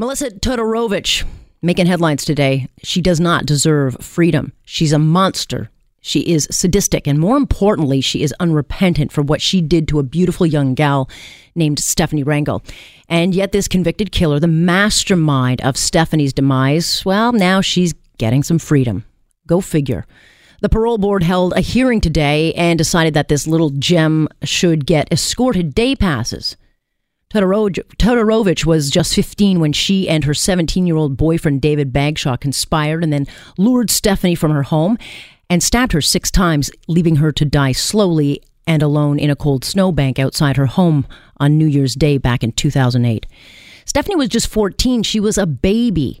Melissa Todorovic making headlines today. She does not deserve freedom. She's a monster. She is sadistic, and more importantly, she is unrepentant for what she did to a beautiful young gal named Stefanie Rengel. And yet, this convicted killer, the mastermind of Stefanie's demise, well, now she's getting some freedom. Go figure. The parole board held a hearing today and decided that this little gem should get escorted day passes. Todorovic was just 15 when she and her 17 year old boyfriend David Bagshaw conspired and then lured Stefanie from her home and stabbed her six times, leaving her to die slowly and alone in a cold snowbank outside her home on New Year's Day back in 2008. Stefanie was just 14. She was a baby.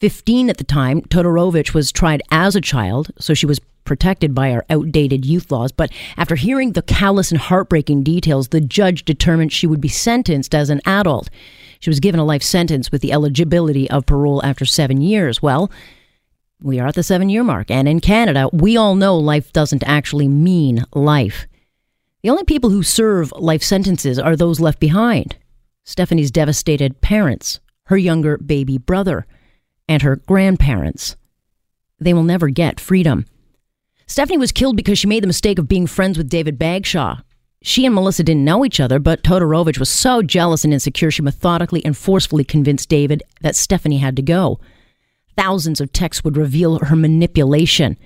15 at the time, Todorovic was tried as a child, so she was protected by our outdated youth laws. But after hearing the callous and heartbreaking details, the judge determined she would be sentenced as an adult. She was given a life sentence with the eligibility of parole after seven years. Well, we are at the seven year mark. And in Canada, we all know life doesn't actually mean life. The only people who serve life sentences are those left behind Stefanie's devastated parents, her younger baby brother, and her grandparents. They will never get freedom. Stefanie was killed because she made the mistake of being friends with David Bagshaw. She and Melissa didn't know each other, but Todorovic was so jealous and insecure she methodically and forcefully convinced David that Stefanie had to go. Thousands of texts would reveal her manipulation.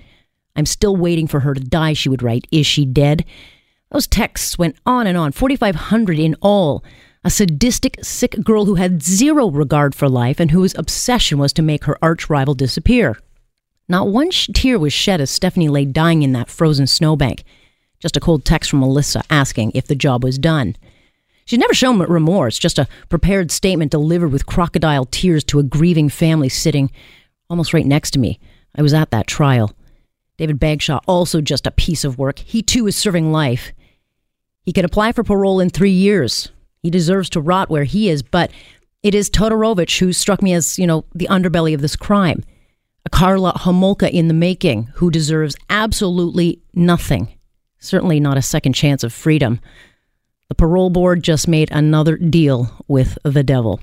I'm still waiting for her to die, she would write. Is she dead? Those texts went on and on, 4,500 in all. A sadistic, sick girl who had zero regard for life and whose obsession was to make her arch rival disappear. Not one tear was shed as Stefanie lay dying in that frozen snowbank. Just a cold text from Melissa asking if the job was done. She'd never shown remorse, just a prepared statement delivered with crocodile tears to a grieving family sitting almost right next to me. I was at that trial. David Bagshaw, also just a piece of work. He too is serving life. He can apply for parole in three years. He deserves to rot where he is, but it is Todorovic who struck me as, you know, the underbelly of this crime. A Karla Homolka in the making who deserves absolutely nothing. Certainly not a second chance of freedom. The parole board just made another deal with the devil.